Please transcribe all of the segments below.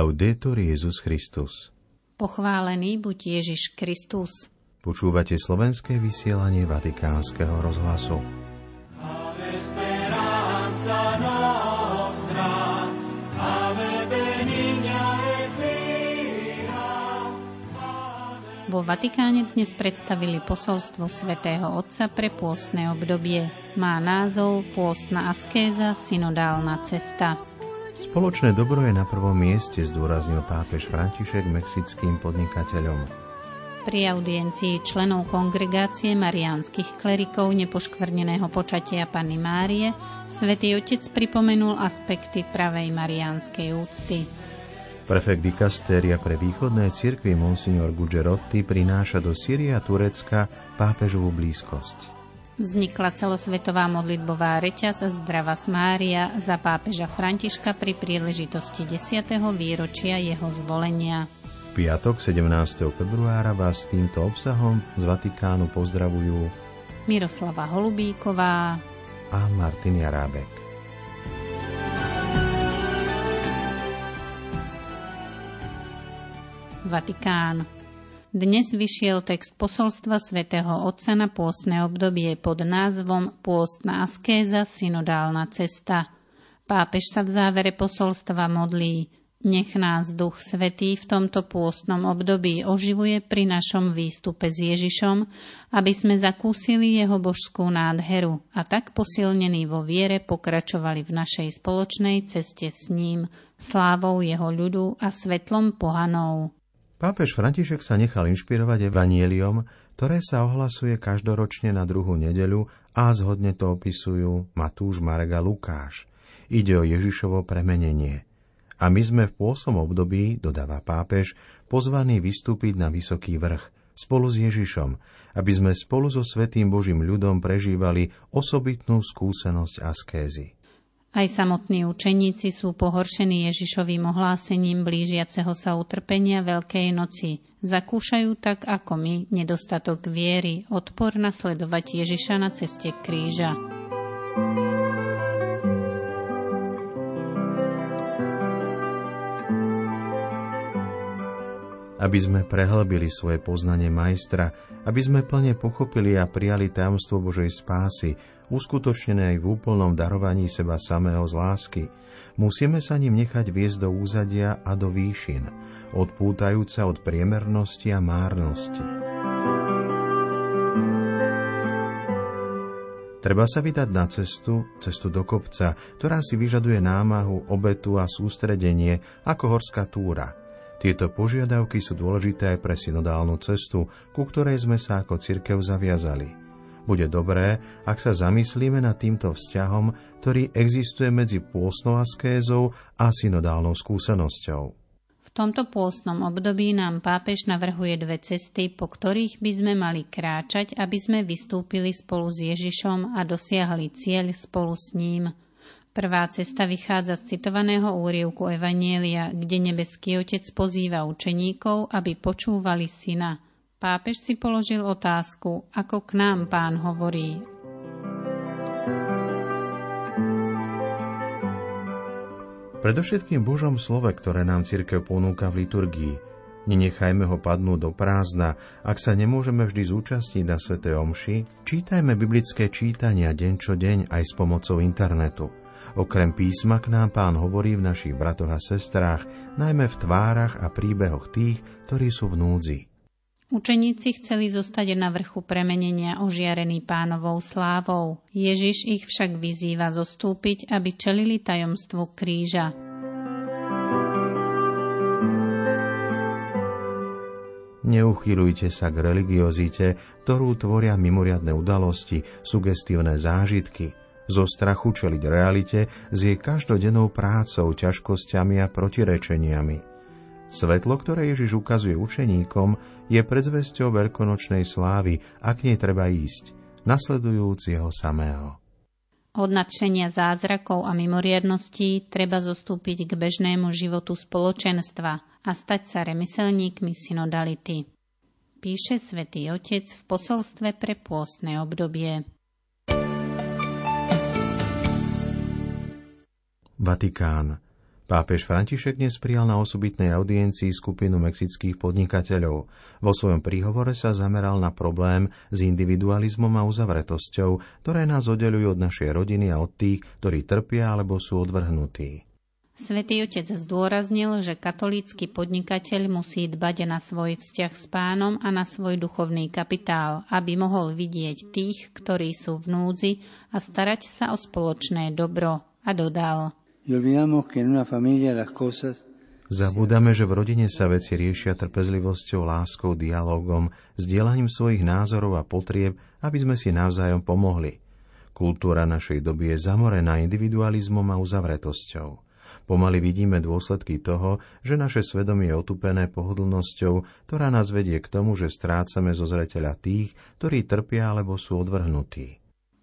Laudetur Jezus Christus. Pochválený buď Ježiš Kristus. Počúvate slovenské vysielanie Vatikánskeho rozhlasu. Vo Vatikáne dnes predstavili posolstvo svätého Otca pre pôstne obdobie. Má názov Pôstna askéza, synodálna cesta. Spoločné dobro je na prvom mieste, zdôraznil pápež František mexickým podnikateľom. Pri audiencii členov kongregácie mariánskych klerikov nepoškvrneného počatia Panny Márie svätý Otec pripomenul aspekty pravej mariánskej úcty. Prefekt dikastéria pre východné cirkvy Monsignor Gugerotti prináša do Syrie a Turecka pápežovú blízkosť. Vznikla celosvetová modlitbová reťaz Zdrava Mária za pápeža Františka pri príležitosti 10. výročia jeho zvolenia. V piatok 17. februára vás s týmto obsahom z Vatikánu pozdravujú Miroslava Holubíková a Martin Jarábek. Vatikán. Dnes vyšiel text posolstva svätého Otca na pôstne obdobie pod názvom Pôstna askéza, synodálna cesta. Pápež sa v závere posolstva modlí. Nech nás Duch Svetý v tomto pôstnom období oživuje pri našom výstupe s Ježišom, aby sme zakúsili jeho božskú nádheru a tak posilnení vo viere pokračovali v našej spoločnej ceste s ním, slávou jeho ľudu a svetlom pohanov. Pápež František sa nechal inšpirovať evanieliom, ktoré sa ohlasuje každoročne na druhú nedeľu a zhodne to opisujú Matúš, Marga, Lukáš. Ide o Ježišovo premenenie. A my sme v pôsom období, dodáva pápež, pozvaní vystúpiť na vysoký vrch spolu s Ježišom, aby sme spolu so Svetým Božím ľudom prežívali osobitnú skúsenosť askézy. Aj samotní učeníci sú pohoršení Ježišovým ohlásením blížiaceho sa utrpenia Veľkej noci. Zakúšajú tak ako my nedostatok viery, odpor nasledovať Ježiša na ceste kríža. Aby sme prehlbili svoje poznanie majstra, aby sme plne pochopili a prijali tajomstvo Božej spásy, uskutočnené aj v úplnom darovaní seba samého z lásky. Musíme sa ním nechať viesť do úzadia a do výšin, odpútajúca od priemernosti a márnosti. Treba sa vydať na cestu, cestu do kopca, ktorá si vyžaduje námahu, obetu a sústredenie ako horská túra – tieto požiadavky sú dôležité aj pre synodálnu cestu, ku ktorej sme sa ako cirkev zaviazali. Bude dobré, ak sa zamyslíme nad týmto vzťahom, ktorý existuje medzi pôstnou askézou a synodálnou skúsenosťou. V tomto pôstnom období nám pápež navrhuje dve cesty, po ktorých by sme mali kráčať, aby sme vystúpili spolu s Ježišom a dosiahli cieľ spolu s ním – Prvá cesta vychádza z citovaného úrievku Evanielia, kde nebeský Otec pozýva učeníkov, aby počúvali syna. Pápež si položil otázku, ako k nám pán hovorí. Predovšetkým Božom slove, ktoré nám cirkev ponúka v liturgii. Nenechajme ho padnúť do prázdna. Ak sa nemôžeme vždy zúčastniť na Sv. Omši, čítajme biblické čítania deň čo deň aj s pomocou internetu. Okrem písma k nám pán hovorí v našich bratoch a sestrách, najmä v tvárach a príbehoch tých, ktorí sú v núdzi. Učeníci chceli zostať na vrchu premenenia ožiarený pánovou slávou. Ježiš ich však vyzýva zostúpiť, aby čelili tajomstvu kríža. Neuchylujte sa k religiozite, ktorú tvoria mimoriadne udalosti, sugestívne zážitky, zo strachu čeliť realite s jej každodennou prácou, ťažkosťami a protirečeniami. Svetlo, ktoré Ježiš ukazuje učeníkom, je predzvesťou veľkonočnej slávy a k nej treba ísť, nasledujúc jeho samého. Od nadšenia zázrakov a mimoriadností treba zostúpiť k bežnému životu spoločenstva a stať sa remyselníkmi synodality. Píše svätý Otec v posolstve pre pôstne obdobie. Vatikán. Pápež František dnes prijal na osobitnej audiencii skupinu mexických podnikateľov. Vo svojom príhovore sa zameral na problém s individualizmom a uzavretosťou, ktoré nás oddelujú od našej rodiny a od tých, ktorí trpia alebo sú odvrhnutí. Svetý Otec zdôraznil, že katolícky podnikateľ musí dbať na svoj vzťah s pánom a na svoj duchovný kapitál, aby mohol vidieť tých, ktorí sú v núdzi a starať sa o spoločné dobro. A dodal – Zabúdame, že v rodine sa veci riešia trpezlivosťou, láskou, dialogom, sdielaním svojich názorov a potrieb, aby sme si navzájom pomohli. Kultúra našej doby je zamorená individualizmom a uzavretosťou. Pomaly vidíme dôsledky toho, že naše svedomie je otupené pohodlnosťou, ktorá nás vedie k tomu, že strácame zo zreteľa tých, ktorí trpia alebo sú odvrhnutí.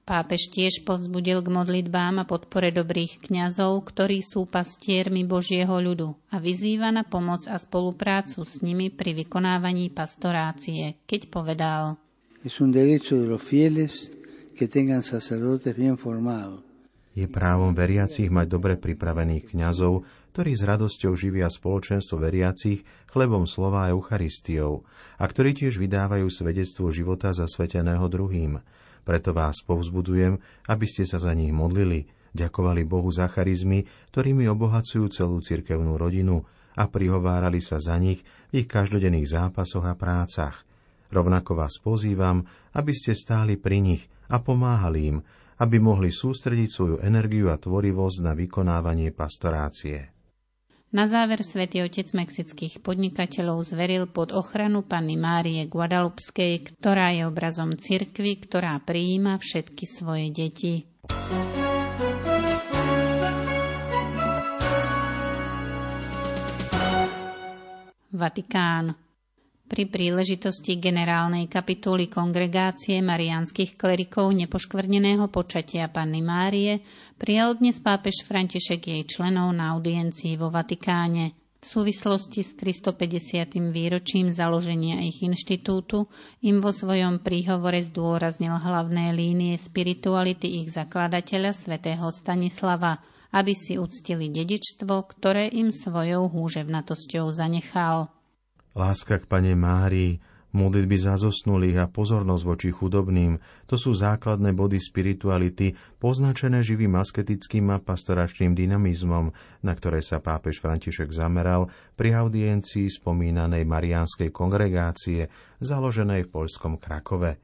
Pápež tiež povzbudil k modlitbám a podpore dobrých kňazov, ktorí sú pastiermi Božieho ľudu a vyzýva na pomoc a spoluprácu s nimi pri vykonávaní pastorácie, keď povedal. Je právom veriacich mať dobre pripravených kňazov, ktorí s radosťou živia spoločenstvo veriacich chlebom slova a Eucharistiou a ktorí tiež vydávajú svedectvo života zasveteného druhým, preto vás povzbudzujem, aby ste sa za nich modlili, ďakovali Bohu za charizmy, ktorými obohacujú celú cirkevnú rodinu a prihovárali sa za nich v ich každodenných zápasoch a prácach. Rovnako vás pozývam, aby ste stáli pri nich a pomáhali im, aby mohli sústrediť svoju energiu a tvorivosť na vykonávanie pastorácie. Na záver svätý Otec mexických podnikateľov zveril pod ochranu Panny Márie Guadalupskej, ktorá je obrazom cirkvy, ktorá prijíma všetky svoje deti. Vatikán. Pri príležitosti generálnej kapituly kongregácie marianských klerikov nepoškvrneného počatia Panny Márie prijal dnes pápež František jej členov na audiencii vo Vatikáne. V súvislosti s 350. výročím založenia ich inštitútu im vo svojom príhovore zdôraznil hlavné línie spirituality ich zakladateľa svätého Stanislava, aby si uctili dedičstvo, ktoré im svojou húževnatosťou zanechal. Láska k Pane Márii, modlitby za zosnulých a pozornosť voči chudobným, to sú základné body spirituality, poznačené živým asketickým a pastoračným dynamizmom, na ktoré sa pápež František zameral pri audiencii spomínanej mariánskej kongregácie, založenej v poľskom Krakove.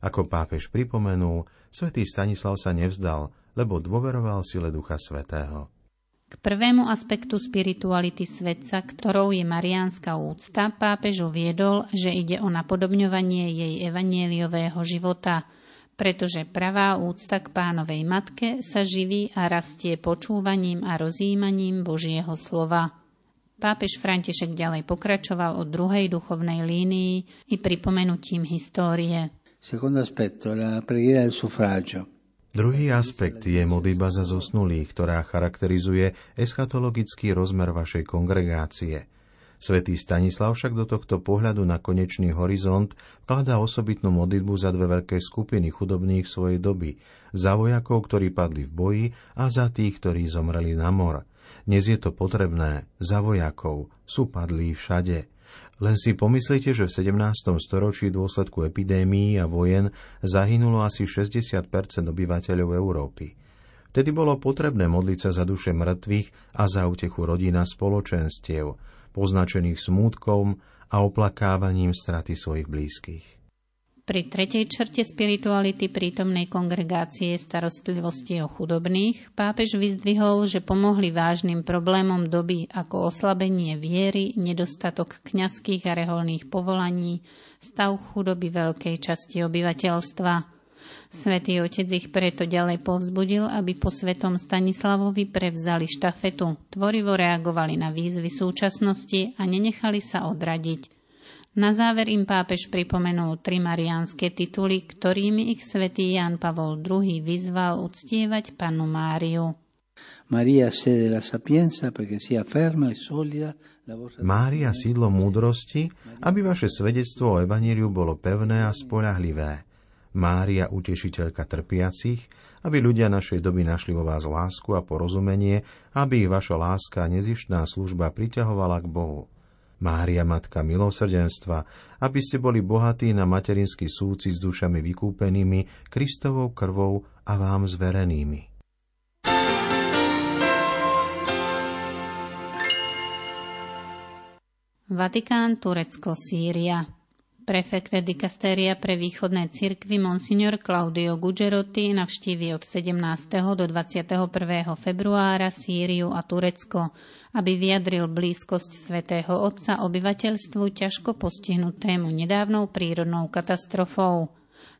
Ako pápež pripomenul, svätý Stanislav sa nevzdal, lebo dôveroval sile Ducha Svetého. K prvému aspektu spirituality svetca, ktorou je mariánska úcta, pápež uviedol, že ide o napodobňovanie jej evanieliového života, pretože pravá úcta k pánovej matke sa živí a rastie počúvaním a rozjímaním Božieho slova. Pápež František ďalej pokračoval od druhej duchovnej línii i pripomenutím histórie. Secondo aspetto, la preghiera del suffragio. Druhý aspekt je modlitba za zosnulých, ktorá charakterizuje eschatologický rozmer vašej kongregácie. Svetý Stanislav však do tohto pohľadu na konečný horizont vkladá osobitnú modlitbu za dve veľké skupiny chudobných svojej doby, za vojakov, ktorí padli v boji a za tých, ktorí zomreli na mor. Dnes je to potrebné, za vojakov, sú padlí všade – len si pomyslite, že v 17. storočí v dôsledku epidémií a vojen zahynulo asi 60 obyvateľov Európy. Vtedy bolo potrebné modliť sa za duše mŕtvych a za utechu rodina spoločenstiev, poznačených smútkom a oplakávaním straty svojich blízkych. Pri tretej črte spirituality prítomnej kongregácie starostlivosti o chudobných pápež vyzdvihol, že pomohli vážnym problémom doby ako oslabenie viery, nedostatok kňazských a reholných povolaní, stav chudoby veľkej časti obyvateľstva. Svetý otec ich preto ďalej povzbudil, aby po svetom Stanislavovi prevzali štafetu, tvorivo reagovali na výzvy súčasnosti a nenechali sa odradiť – na záver im pápež pripomenul tri mariánske tituly, ktorými ich svätý Jan Pavol II vyzval uctievať panu Máriu. Maria sede la sapienza perché sia ferma e solida Mária sídlo múdrosti, aby vaše svedectvo o evaníliu bolo pevné a spolahlivé. Mária, utešiteľka trpiacich, aby ľudia našej doby našli vo vás lásku a porozumenie, aby ich vaša láska a nezištná služba priťahovala k Bohu. Mária, Matka milosrdenstva, aby ste boli bohatí na materinský súci s dušami vykúpenými, Kristovou krvou a vám zverenými. Vatikán, Turecko, Sýria. Prefekt dikastéria pre východné cirkvy Monsignor Claudio Gugerotti navštívi od 17. do 21. februára Sýriu a Turecko, aby vyjadril blízkosť svätého Otca obyvateľstvu ťažko postihnutému nedávnou prírodnou katastrofou.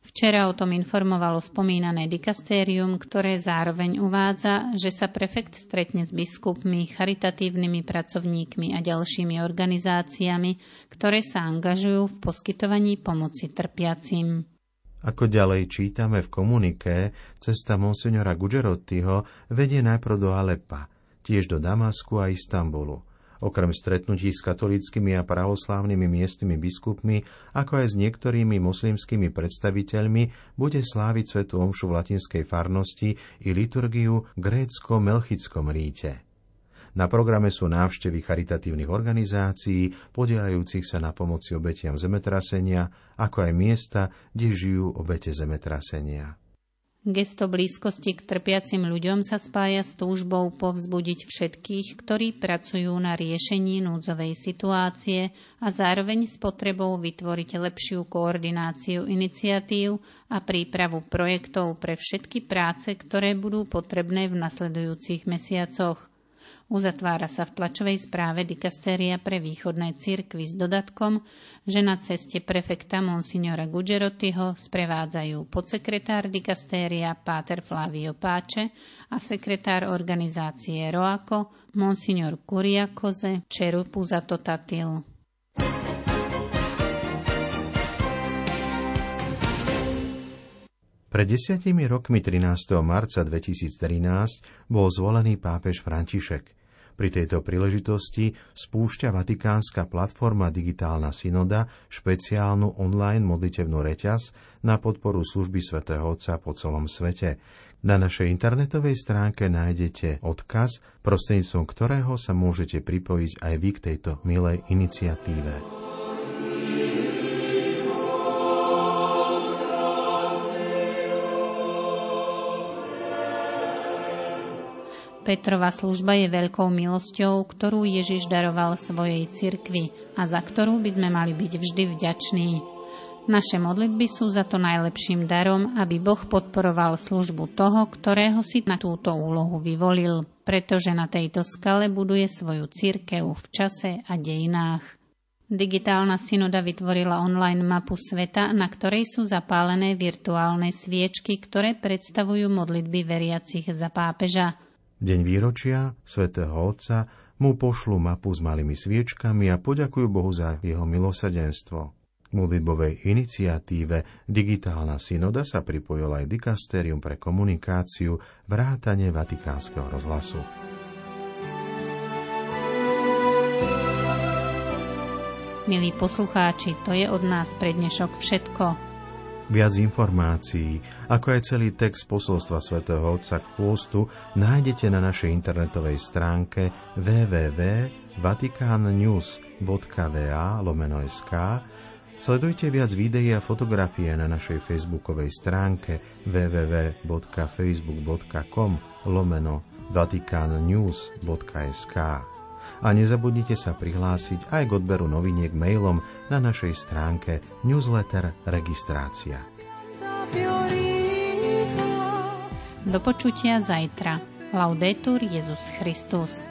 Včera o tom informovalo spomínané dikastérium, ktoré zároveň uvádza, že sa prefekt stretne s biskupmi, charitatívnymi pracovníkmi a ďalšími organizáciami, ktoré sa angažujú v poskytovaní pomoci trpiacim. Ako ďalej čítame v komuniké, cesta monsignora Gugerottiho vedie najprv do Alepa, tiež do Damasku a Istanbulu – okrem stretnutí s katolíckými a pravoslávnymi miestnymi biskupmi, ako aj s niektorými moslimskými predstaviteľmi, bude sláviť svetu omšu v latinskej farnosti i liturgiu grécko-melchickom ríte. Na programe sú návštevy charitatívnych organizácií, podielajúcich sa na pomoci obetiam zemetrasenia, ako aj miesta, kde žijú obete zemetrasenia. Gesto blízkosti k trpiacim ľuďom sa spája s túžbou povzbudiť všetkých, ktorí pracujú na riešení núdzovej situácie a zároveň s potrebou vytvoriť lepšiu koordináciu iniciatív a prípravu projektov pre všetky práce, ktoré budú potrebné v nasledujúcich mesiacoch. Uzatvára sa v tlačovej správe dikastéria pre východné cirkvy s dodatkom, že na ceste prefekta monsignora Gugerottiho sprevádzajú podsekretár dikastéria Páter Flavio Páče a sekretár organizácie Roako monsignor Kuriakoze Čerupuzato Tatil. Pred desiatimi rokmi 13. marca 2013 bol zvolený pápež František – pri tejto príležitosti spúšťa Vatikánska platforma Digitálna synoda špeciálnu online modlitevnú reťaz na podporu služby svätého Otca po celom svete. Na našej internetovej stránke nájdete odkaz, prostredníctvom ktorého sa môžete pripojiť aj vy k tejto milej iniciatíve. Petrova služba je veľkou milosťou, ktorú Ježiš daroval svojej cirkvi a za ktorú by sme mali byť vždy vďační. Naše modlitby sú za to najlepším darom, aby Boh podporoval službu toho, ktorého si na túto úlohu vyvolil, pretože na tejto skale buduje svoju církev v čase a dejinách. Digitálna synoda vytvorila online mapu sveta, na ktorej sú zapálené virtuálne sviečky, ktoré predstavujú modlitby veriacich za pápeža deň výročia svätého Otca mu pošlu mapu s malými sviečkami a poďakujú Bohu za jeho milosrdenstvo. K modlitbovej iniciatíve Digitálna synoda sa pripojila aj Dikastérium pre komunikáciu vrátane Vatikánskeho rozhlasu. Milí poslucháči, to je od nás pre dnešok všetko. Viac informácií, ako aj celý text posolstva svätého Otca k pôstu, nájdete na našej internetovej stránke www.vaticannews.va lomeno Sledujte viac videí a fotografie na našej facebookovej stránke www.facebook.com lomeno vaticannews.sk a nezabudnite sa prihlásiť aj k odberu noviniek mailom na našej stránke newsletter registrácia. Do počutia zajtra. Laudetur Jezus Christus.